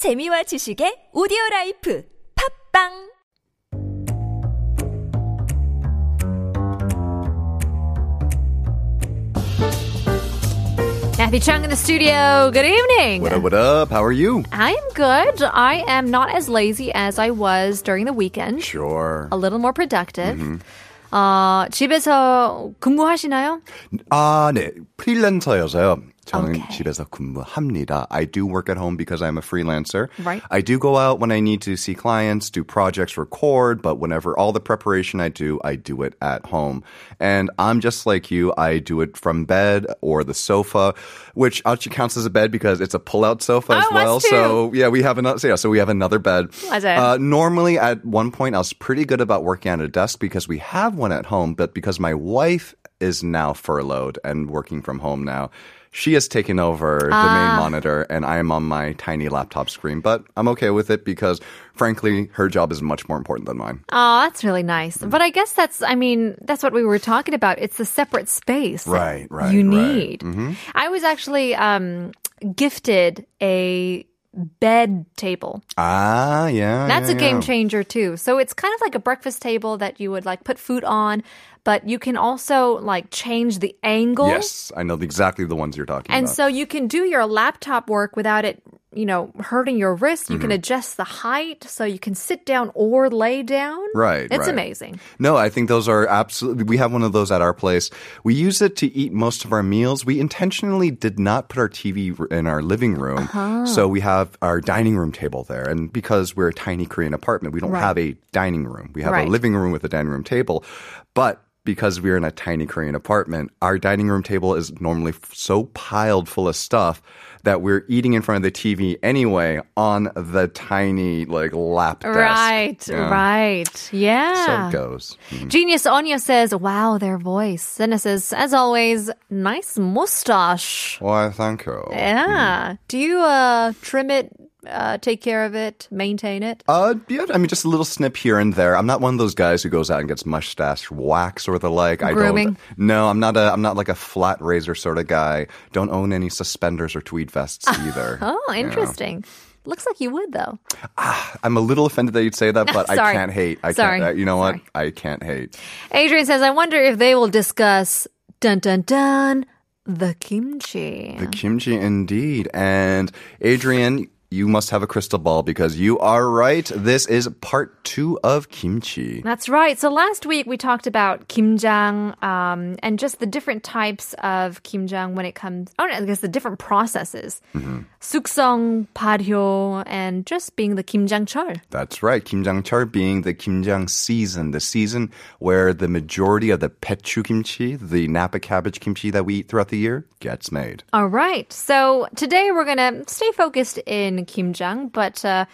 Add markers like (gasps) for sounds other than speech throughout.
재미와 지식의 오디오 라이프 팝빵 Matthew Chung in the studio. Good evening. What up, what up? How are you? I am good. I am not as lazy as I was during the weekend. Sure. A little more productive. 어, 집에서 근무하시나요? 아, 네. 프리랜서여서요. 저는 Okay. 집에서 근무합니다. I do work at home because I'm a freelancer. Right. I do go out when I need to see clients, do projects, record, but whenever all the preparation I do, I do it at home. And I'm just like you. I do it from bed or the sofa, which actually counts as a bed because it's a pull-out sofa as Oh, us well. too. So yeah, we have another. So yeah, so we have another bed. 맞아요. Uh, normally, at one point, I was pretty good about working at a desk because we have one at home, but because my wife is now furloughed and working from home now, she has taken over the main monitor and I am on my tiny laptop screen. But I'm okay with it because, frankly, her job is much more important than mine. Oh, that's really nice. But I guess that's, I mean, that's what we were talking about. It's the separate space Right, right, you right. Mm-hmm. need. I was actually um, gifted a bed table. Ah, yeah. That's yeah, a game yeah. changer too. So it's kind of like a breakfast table that you would like put food on, but you can also like change the angle. Yes, I know exactly the ones you're talking And about. And so you can do your laptop work without it, you know, hurting your wrist. You Mm-hmm. can adjust the height so you can sit down or lay down. Right, It's right. amazing. No, I think those are absolutely. We have one of those at our place. We use it to eat most of our meals. We intentionally did not put our TV in our living room, Uh-huh. so we have our dining room table there. And because we're a tiny Korean apartment, we don't Right. have a dining room. We have Right. a living room with a dining room table, but. Because we're in a tiny Korean apartment, our dining room table is normally f- so piled full of stuff that we're eating in front of the TV anyway on the tiny like lap desk. Right, Yeah. right. So Yeah. it goes. Genius Anya says, wow, their voice. It says, as always, nice mustache. Why, thank you. Yeah. Do you uh, trim it, uh, take care of it, maintain it? Uh, yeah, I mean, just a little snip here and there. I'm not one of those guys who goes out and gets mustache wax or the like. I don't. No, I'm not a. I'm not like a flat razor sort of guy. Don't own any suspenders or tweed vests (laughs) either. Oh, interesting. Looks like you would, though. I'm a little offended that you'd say that, (laughs) but I can't hate. I Sorry. can't. Uh, you know what? Sorry. I can't hate. Adrian says, I wonder if they will discuss dun dun dun the kimchi. The kimchi, indeed. And Adrian, you must have a crystal ball because you are right. This is part two of kimchi. That's right. So last week we talked about kimjang um, and just the different types of kimjang when it comes. Oh, I guess the different processes. Suksong, 발효, and just being the kimjangchol. That's right. Kimjangchol being the kimjang season, the season where the majority of the pechu kimchi, the Napa cabbage kimchi that we eat throughout the year, gets made. All right. So today we're gonna stay focused in kimjang, but uh,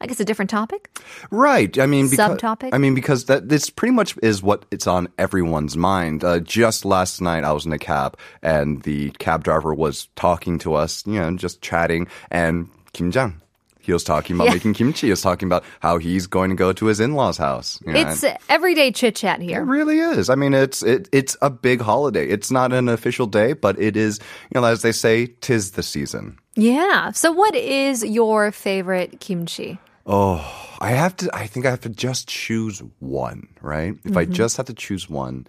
I guess a different topic. Right. I mean, because, Subtopic? I mean, because that this pretty much is what it's on everyone's mind. Uh, just last night, I was in a cab, and the cab driver was talking to us, you know, just chatting, and kimjang. He was talking about Yeah. making kimchi. He was talking about how he's going to go to his in-laws' house. you know, It's everyday chit chat here. It really is. I mean, it's it, it's a big holiday. It's not an official day, but it is. You know, as they say, tis the season. Yeah. So what is your favorite kimchi? Oh, I have to. I think I have to just choose one. Right? If I just had to choose one,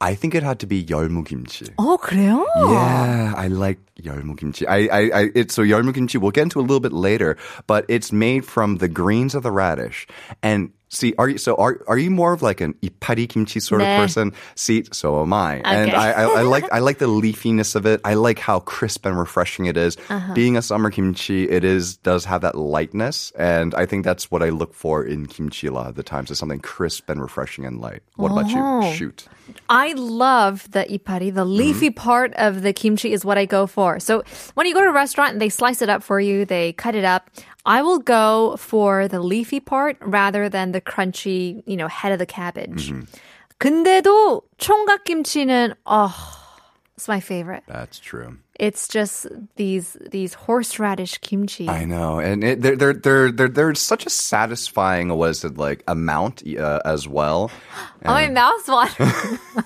I think it had to be 열무 kimchi. Oh, 그래요? Yeah, I like 열무 kimchi. I, I, I it's so 열무 kimchi. We'll get into a little bit later, but it's made from the greens of the radish. And see, are you so are are you more of like an ipari kimchi sort 네. of person? See, so am I. And I, I, I like I like the (laughs) leafiness of it. I like how crisp and refreshing it is. Uh-huh. Being a summer kimchi, it is does have that lightness, and I think that's what I look for in kimchi a lot of the times. Is something crisp and refreshing and light. What about Oh. you? Shoot. I love the ipari. The leafy part of the kimchi is what I go for. So when you go to a restaurant and they slice it up for you, they cut it up. I will go for the leafy part rather than the crunchy, you know, head of the cabbage. 근데도 총각 김치는 oh, it's my favorite. That's true. It's just these these horseradish kimchi. I know, and it, they're they're they're they're they're such a satisfying what is it like amount uh, as well. (gasps) Oh, my mouth's watering. (laughs) (laughs)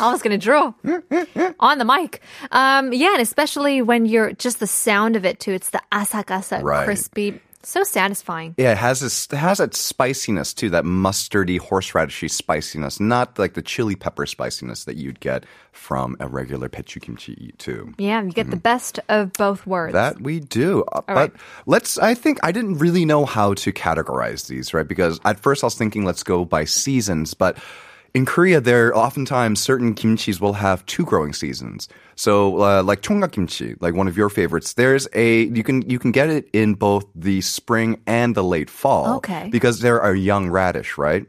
I was gonna draw (laughs) on the mic. Um, yeah, and especially when you're just the sound of it too. It's the asak asak, Right. crispy, so satisfying. Yeah, it has this it has that spiciness too, that mustardy, horseradishy spiciness, not like the chili pepper spiciness that you'd get from a regular pechu kimchi too. Yeah, you get the best of both words. That we do. Uh, but right. let's, I think I didn't really know how to categorize these, right? Because at first I was thinking let's go by seasons, but in Korea, there oftentimes certain kimchis will have two growing seasons. So, uh, like chonggak kimchi, like one of your favorites, there's a you can you can get it in both the spring and the late fall. Okay. Because there are young radish, right?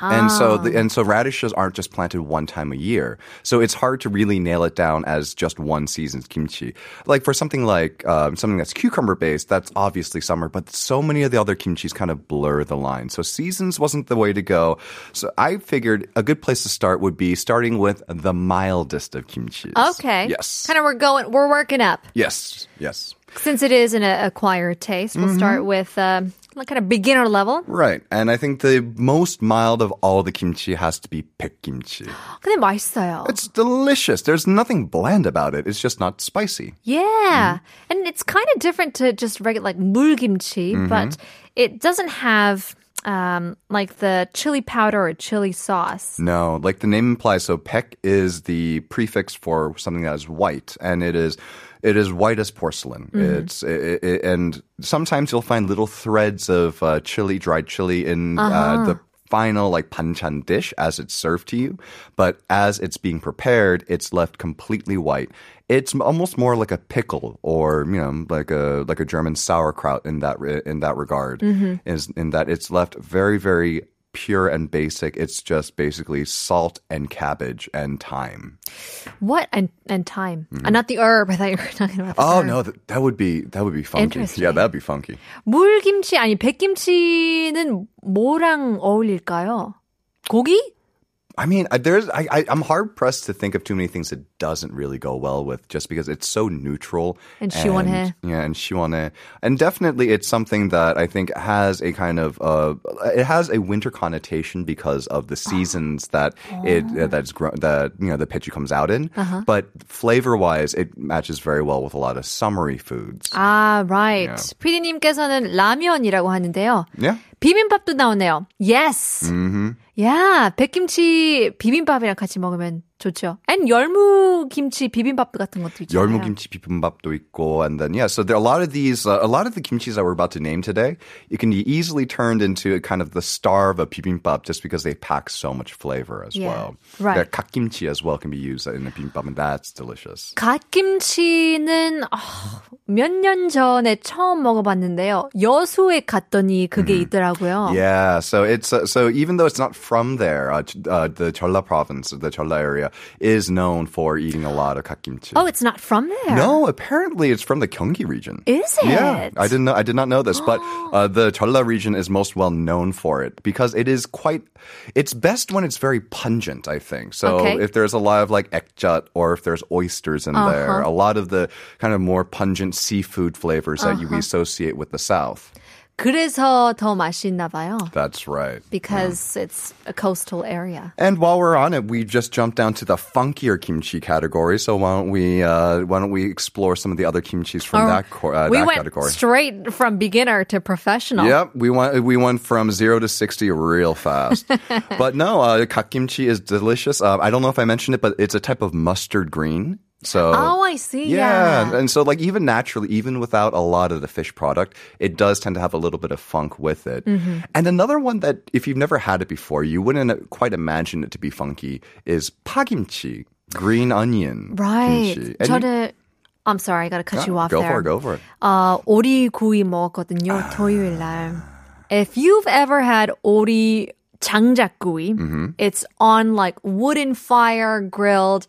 And so the, and so radishes aren't just planted one time a year. So it's hard to really nail it down as just one season's kimchi. Like for something like um, something that's cucumber based, that's obviously summer, but so many of the other kimchis kind of blur the line. So seasons wasn't the way to go. So I figured a good place to start would be starting with the mildest of kimchis. okay. Yes. Kind of we're going, we're working up. Yes. Yes. Since it is an acquired taste, we'll Mm-hmm. start with um, like kind of beginner level. Right. And I think the most mild of all the kimchi has to be kimchi. (gasps) 근데 맛있어요. It's delicious. There's nothing bland about it. It's just not spicy. Yeah. Mm-hmm. And it's kind of different to just regular like 물김치, Mm-hmm. but it doesn't have um, like the chili powder or chili sauce. No, like the name implies, so pek is the prefix for something that is white, and it is it is white as porcelain. It's it, it, and sometimes you'll find little threads of uh, chili, dried chili in uh, the final like panchan dish as it's served to you, but as it's being prepared, it's left completely white. It's almost more like a pickle, or you know, like a like a German sauerkraut in that in that regard. Mm-hmm. Is in that it's left very very pure and basic. It's just basically salt and cabbage and thyme. What and and thyme? Uh, not the herb. I (laughs) thought you were talking about. The Mm-hmm. Oh herb. no, that, that would be that would be funky. Interesting. Yeah, that'd be funky. 물김치 아니 백김치는 뭐랑 어울릴까요? 고기? I mean, uh, there's I, I am hard pressed to think of too many things it doesn't really go well with, just because it's so neutral. And 시원해. Yeah, and 시원해. And definitely, it's something that I think has a kind of uh, it has a winter connotation because of the seasons that oh. it uh, that's grown that you know the pechu comes out in. Uh-huh. But flavor wise, it matches very well with a lot of summery foods. Ah, right. Yeah. PD님께서는 라면이라고 하는데요. Yeah. 비빔밥도 나오네요. Yes. Mm-hmm. 야, 백김치 비빔밥이랑 같이 먹으면 좋죠. And 열무 김치 비빔밥 같은 것도 있잖아요. 열무 kimchi bibimbap도 있고, and then yeah, so there are a lot of these, uh, a lot of the kimchis that we're about to name today. It can be easily turned into kind of the star of a bibimbap just because they pack so much flavor as Yeah, well. right. The kakimchi as well can be used in a bibimbap, and that's delicious. 갓김치는 몇 년 전에 처음 먹어봤는데요. 여수에 갔더니 그게 있더라고요. Mm-hmm. Yeah, so it's uh, so even though it's not from there, uh, ch- uh, the Cholla province, the Cholla area, is known for eating a lot of kakimchi. Oh, it's not from there. No, apparently it's from the Gyeonggi region. Is it? Yeah, I didn't know. I did not know this, but (gasps) uh, the Cholla region is most well known for it because it is quite. It's best when it's very pungent. I think so. Okay. If there's a lot of like ekjut or if there's oysters in there, Uh-huh. a lot of the kind of more pungent seafood flavors that you associate with the South. 그래서 더 맛있나 봐요. That's right. Because it's a coastal area. And while we're on it, we just jumped down to the funkier kimchi category. So why don't we uh, why don't we explore some of the other kimchis from that, cor- uh, we that went category? straight from beginner to professional. Yep, we went we went from zero to sixty real fast. (laughs) but no, uh, kakimchi is delicious. Uh, I don't know if I mentioned it, but it's a type of mustard green. So Oh, I see. yeah, Yeah. and so like even naturally, even without a lot of the fish product, it does tend to have a little bit of funk with it. Mm-hmm. And another one that if you've never had it before, you wouldn't quite imagine it to be funky is pagimchi, green onion Right. kimchi. And you- 저는 I'm sorry, I gotta cut you off go there. for it, go for it. 어, 오리구이 먹었거든요, 토요일 날. If you've ever had 오리 장작구이, Mm-hmm. it's on like wooden fire grilled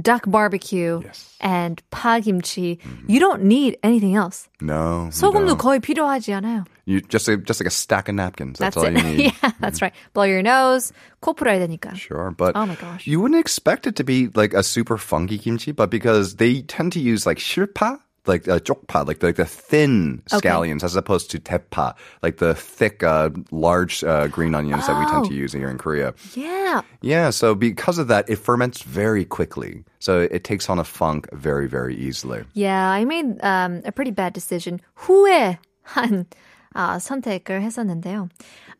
duck barbecue and 파김치. You don't need anything else. No, you 소금도 don't. 거의 필요하지 않아요. You just a, just like a stack of napkins. That's, That's all it. you (laughs) need. yeah, that's right. Blow your nose, 코 풀어야 되니까. Sure, but Oh my gosh. you wouldn't expect it to be like a super funky kimchi, but because they tend to use like shirpa, like uh, jokpa, like the, the thin Okay. scallions, as opposed to teppa, like the thick, uh, large uh, green onions that we tend Oh. to use here in Korea. Yeah. Yeah, so because of that, it ferments very quickly. So it takes on a funk very, very easily. Yeah, I made um, a pretty bad decision. 후회한 아, 선택을 했었는데요.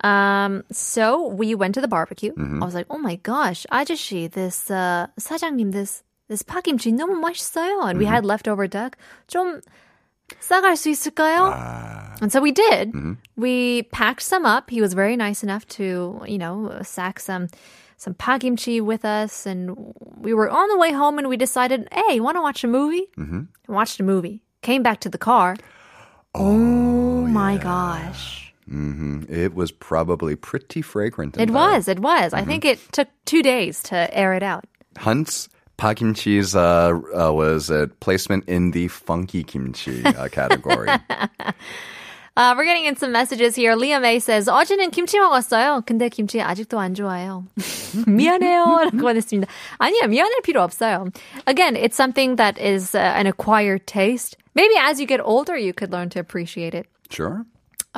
Um, so we went to the barbecue. I was like, oh my gosh, 아저씨, this uh, 사장님, this this 파김치 너무 맛있어요. And we had leftover duck. 좀 싸갈 수 있을까요? And so we did. We packed some up. He was very nice enough to, you know, sack some some pakimchi with us, and we were on the way home, and we decided, hey, want to watch a movie? Mm-hmm. Watched a movie. Came back to the car. Oh, my gosh! hmm It was probably pretty fragrant. in It there. was. It was. I think it took two days to air it out. Hunt's Pakimchi's uh, uh, was a placement in the funky kimchi uh, (laughs) category. Uh, we're getting in some messages here. Liam A says, 어제는 김치 먹었어요. 근데 김치 아직도 안 좋아요. (laughs) 미안해요. 라고 (laughs) 보냈습니다. 아니야, 미안할 필요 없어요. Again, it's something that is uh, an acquired taste. Maybe as you get older, you could learn to appreciate it. sure.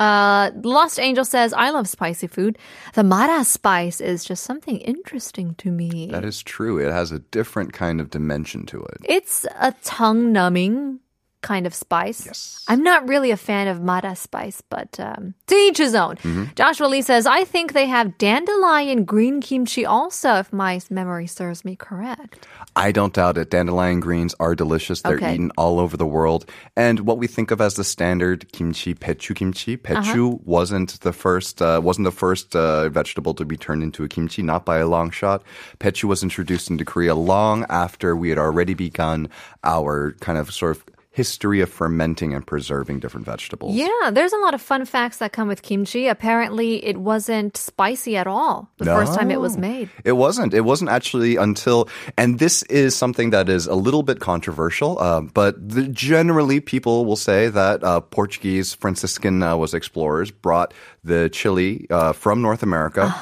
Uh, Lost Angel says, I love spicy food. The mara spice is just something interesting to me. That is true. It has a different kind of dimension to it. It's a tongue numbing kind of spice. Yes. I'm not really a fan of mara spice, but um, to each his own. Joshua Lee says, I think they have dandelion green kimchi also, if my memory serves me correct. I don't doubt it. Dandelion greens are delicious. They're Okay. eaten all over the world. And what we think of as the standard kimchi, pechu kimchi, pechu wasn't the first uh, wasn't the first uh, vegetable to be turned into a kimchi, not by a long shot. Pechu was introduced into Korea long after we had already begun our kind of sort of history of fermenting and preserving different vegetables. Yeah, there's a lot of fun facts that come with kimchi. Apparently, it wasn't spicy at all the first time it was made. It wasn't. It wasn't actually until, and this is something that is a little bit controversial, uh, but the, generally people will say that uh, Portuguese Franciscan uh, was explorers brought the chili uh, from North America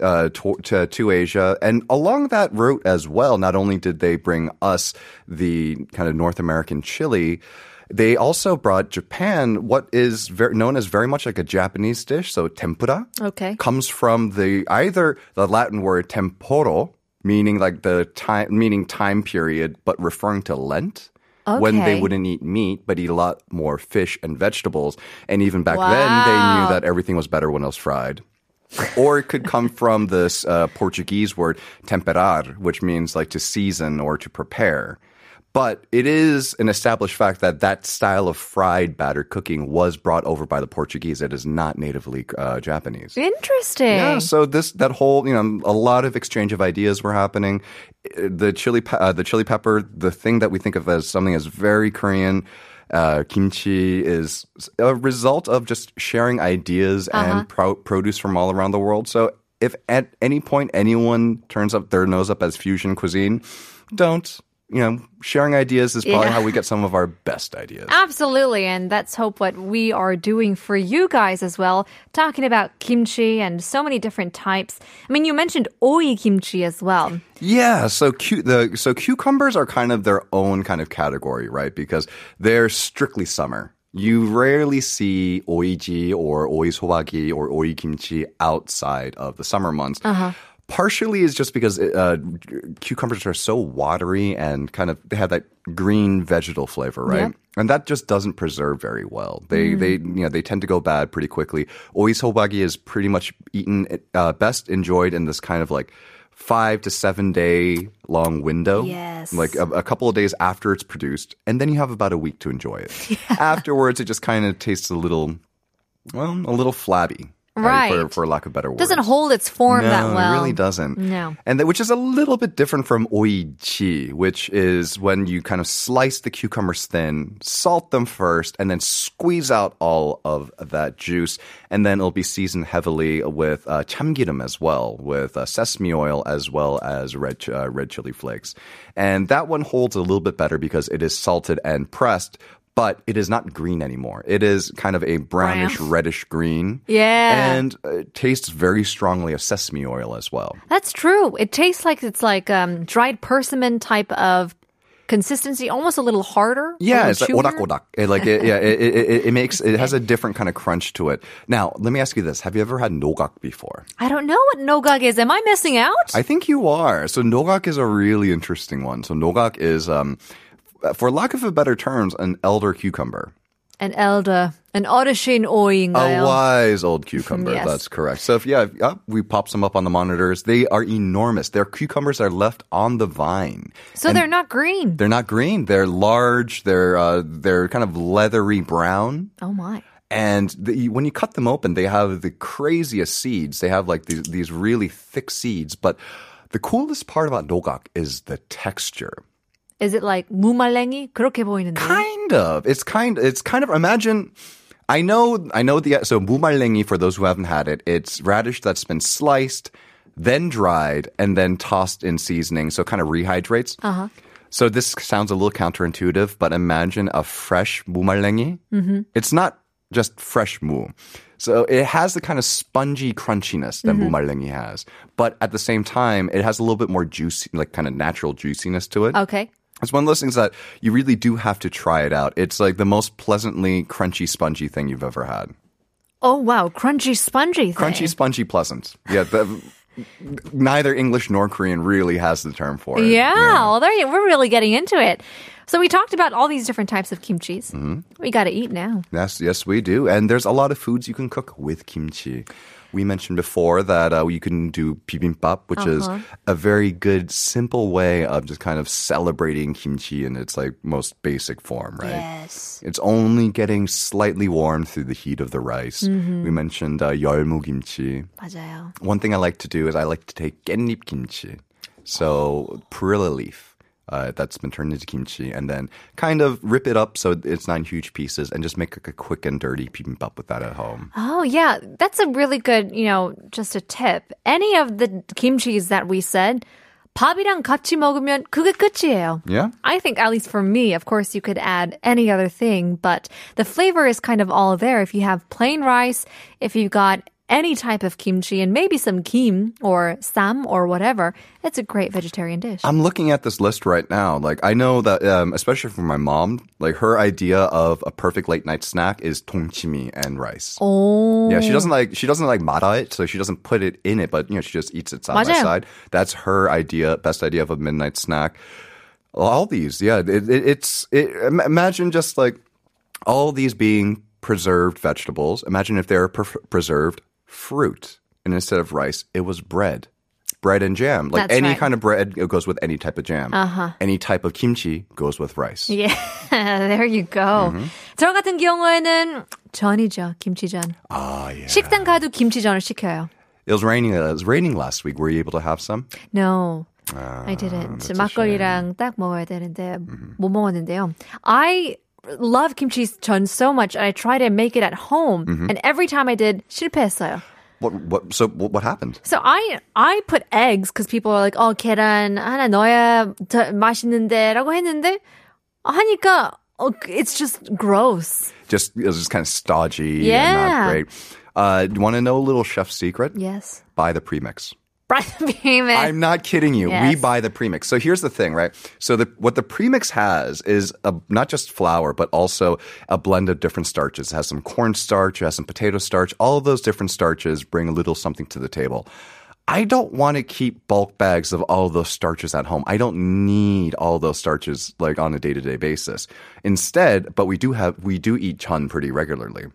uh, to, to, to Asia, and along that route as well. Not only did they bring us the kind of North American chili. They also brought Japan what is very, known as very much like a Japanese dish, so tempura Okay. comes from the either the Latin word tempora, meaning like the time meaning time period, but referring to Lent. When they wouldn't eat meat, but eat a lot more fish and vegetables. And even back then, they knew that everything was better when it was fried. or it could come from this uh, Portuguese word temperar, which means like to season or to prepare. But it is an established fact that that style of fried batter cooking was brought over by the Portuguese. It is not natively uh, Japanese. Interesting. Yeah, so this that whole you know a lot of exchange of ideas were happening. Uh, The chili uh, the chili pepper, the thing that we think of as something as very Korean. Uh, kimchi is a result of just sharing ideas and pro- produce from all around the world. So if at any point anyone turns up their nose up as fusion cuisine, don't. You know, sharing ideas is probably Yeah. how we get some of our best ideas. (laughs) Absolutely, and let's hope what we are doing for you guys as well. Talking about kimchi and so many different types. I mean, you mentioned oi kimchi as well. Yeah, so cu- the so cucumbers are kind of their own kind of category, right? Because they're strictly summer. You rarely see oiji or oi soagi or oi kimchi outside of the summer months. Uh-huh. Partially is just because uh, cucumbers are so watery and kind of they have that green vegetal flavor, right? Yep. And that just doesn't preserve very well. They they you know they tend to go bad pretty quickly. Oi soagi is pretty much eaten uh, best enjoyed in this kind of like five to seven day long window. Yes. Like a, a couple of days after it's produced, and then you have about a week to enjoy it. (laughs) Afterwards, it just kind of tastes a little, well, a little flabby. Right. For, for lack of better words. Doesn't hold its form no, that well. it really doesn't. No. And that, which is a little bit different from oiji, which is when you kind of slice the cucumbers thin, salt them first, and then squeeze out all of that juice. And then it'll be seasoned heavily with uh, chamgiram as well, with uh, sesame oil as well as red, ch- uh, red chili flakes. And that one holds a little bit better because it is salted and pressed. But it is not green anymore. It is kind of a brownish, Brown. reddish green. Yeah. And it tastes very strongly of sesame oil as well. That's true. It tastes like it's like um, dried persimmon type of consistency, almost a little harder. Yeah, it's like odak odak. It, like it, yeah, it, it, it makes it has a (laughs) different kind of crunch to it. Now, let me ask you this: Have you ever had nogak before? I don't know what nogak is. Am I missing out? I think you are. So nogak is a really interesting one. So nogak is, um, for lack of a better terms, an elder cucumber. An elder, an odishin oying. A wise old cucumber. yes. That's correct. So if yeah, if, yeah, we pop some up on the monitors. They are enormous. Their cucumbers are left on the vine. So and they're not green. They're not green. They're large. They're uh, they're kind of leathery brown. Oh my and the, when you cut them open, they have the craziest seeds. They have like these these really thick seeds, but the coolest part about nogak is the texture. Is it like 무말랭이? 그렇게 보이는데. Kind of. It's kind. It's kind of. Imagine. I know. I know the. So mumarlengi for those who haven't had it. It's radish that's been sliced, then dried, and then tossed in seasoning. So it kind of rehydrates. Uh huh. So this sounds a little counterintuitive, but imagine a fresh mumarlengi. Mm-hmm. It's not just fresh mu. So it has the kind of spongy crunchiness that mumarlengi has, but at the same time, it has a little bit more juicy, like kind of natural juiciness to it. Okay. It's one of those things that you really do have to try it out. It's like the most pleasantly crunchy, spongy thing you've ever had. Oh wow, crunchy, spongy thing. Crunchy, spongy, pleasant. Yeah, the, neither English nor Korean really has the term for it. Yeah, well, there you, we're really getting into it. So we talked about all these different types of kimchis. Mm-hmm. We got to eat now. Yes, yes, we do. And there's a lot of foods you can cook with kimchi We mentioned before that uh, you can do bibimbap, which is a very good, simple way of just kind of celebrating kimchi in its like most basic form, right? Yes. It's only getting slightly warm through the heat of the rice. We mentioned uh, 열무 kimchi. 맞아요. One thing I like to do is I like to take 깻잎 kimchi, so perilla leaf. Uh, that's been turned into kimchi, and then kind of rip it up so it's not in huge pieces, and just make like a quick and dirty bibimbap with that at home. Oh, yeah. That's a really good, you know, just a tip. Any of the kimchis that we said, 밥이랑 같이 먹으면 그게 끝이에요. Yeah, I think, at least for me, of course, you could add any other thing, but the flavor is kind of all there. If you have plain rice, if you've got any type of kimchi and maybe some kim or sam or whatever, it's a great vegetarian dish. I'm looking at this list right now. Like I know that, um, especially for my mom, like her idea of a perfect late night snack is tongchimi and rice. oh. Yeah, she doesn't like she doesn't like mara it, so she doesn't put it in it, but you know she just eats it side by 맞아요. side. That's her idea, best idea of a midnight snack. All these, yeah, it, it, it's it, im- imagine just like all these being preserved vegetables. Imagine if they were pre- preserved fruit, and instead of rice, it was bread. Bread and jam. Like That's any right. kind of bread it goes with any type of jam. Uh-huh. Any type of kimchi goes with rice. Yeah, (laughs) there you go. Mm-hmm. 저 같은 경우에는 전이죠, 김치전. Ah, yeah. 식당 가도 김치전을 시켜요. It was raining. It was raining last week. Were you able to have some? No. Ah, I didn't. that's a 막걸리랑 딱 먹어야 되는데 Mm-hmm. 못 먹었는데요. I love kimchi 전 so much and I try to make it at home Mm-hmm. and every time I did 실패했어요. What? What? So what, what happened? So I I put eggs because people are like, oh 계란 하나 넣어야 더 맛있는데라고 했는데 하니까 oh, it's just gross. just it was just kind of stodgy and Yeah. not great. Uh, you want to know a little chef secret? Yes. Buy the premix. Brian Beeman. I'm not kidding you. We buy the premix. So here's the thing, right? So the, what the premix has is a, not just flour, but also a blend of different starches. It has some cornstarch, it has some potato starch. All of those different starches bring a little something to the table. I don't want to keep bulk bags of all those starches at home. I don't need all those starches like on a day-to-day basis. Instead, but we do have we do eat chun pretty regularly.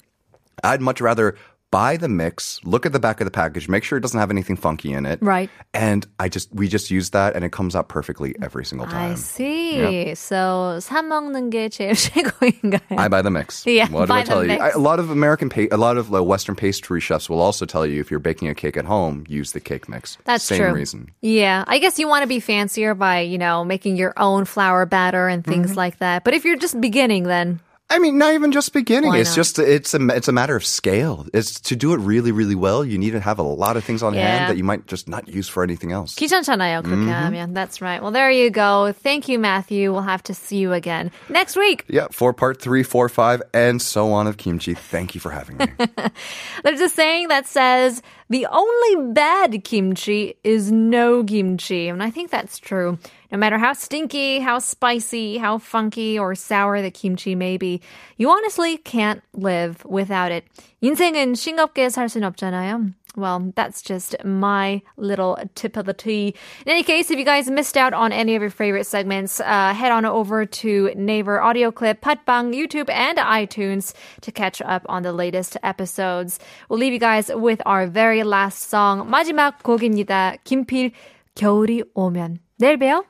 I'd much rather buy the mix, look at the back of the package, make sure it doesn't have anything funky in it. Right. And I just we just use that and it comes out perfectly every single I time. see. So 사 먹는 게 제일 (laughs) 최고인가요? I buy the mix. Yeah, what do buy I the tell you? mix. I, a lot of American, pa- a lot of uh, Western pastry chefs will also tell you if you're baking a cake at home, use the cake mix. That's Same true. reason. Yeah, I guess you want to be fancier by, you know, making your own flour batter and things Mm-hmm. like that. But if you're just beginning, then I mean, not even just beginning. Why it's not? just it's a it's a matter of scale. It's to do it really really well. You need to have a lot of things on Yeah. hand that you might just not use for anything else. 귀찮잖아요, 그렇게 Mm-hmm. 하면. That's right. Well, there you go. Thank you, Matthew. We'll have to see you again next week. Yeah, four part three, four, five, and so on of kimchi. Thank you for having me. (laughs) There's a saying that says, the only bad kimchi is no kimchi. And I think that's true. No matter how stinky, how spicy, how funky or sour the kimchi may be, you honestly can't live without it. 인생은 싱겁게 살 없잖아요. Well, that's just my little tip of the tea. In any case, if you guys missed out on any of your favorite segments, uh, head on over to Naver Audio Clip, Podbbang, YouTube, and iTunes to catch up on the latest episodes. We'll leave you guys with our very last song, 마지막 곡입니다. 김필 겨울이 오면. 내일 봬요.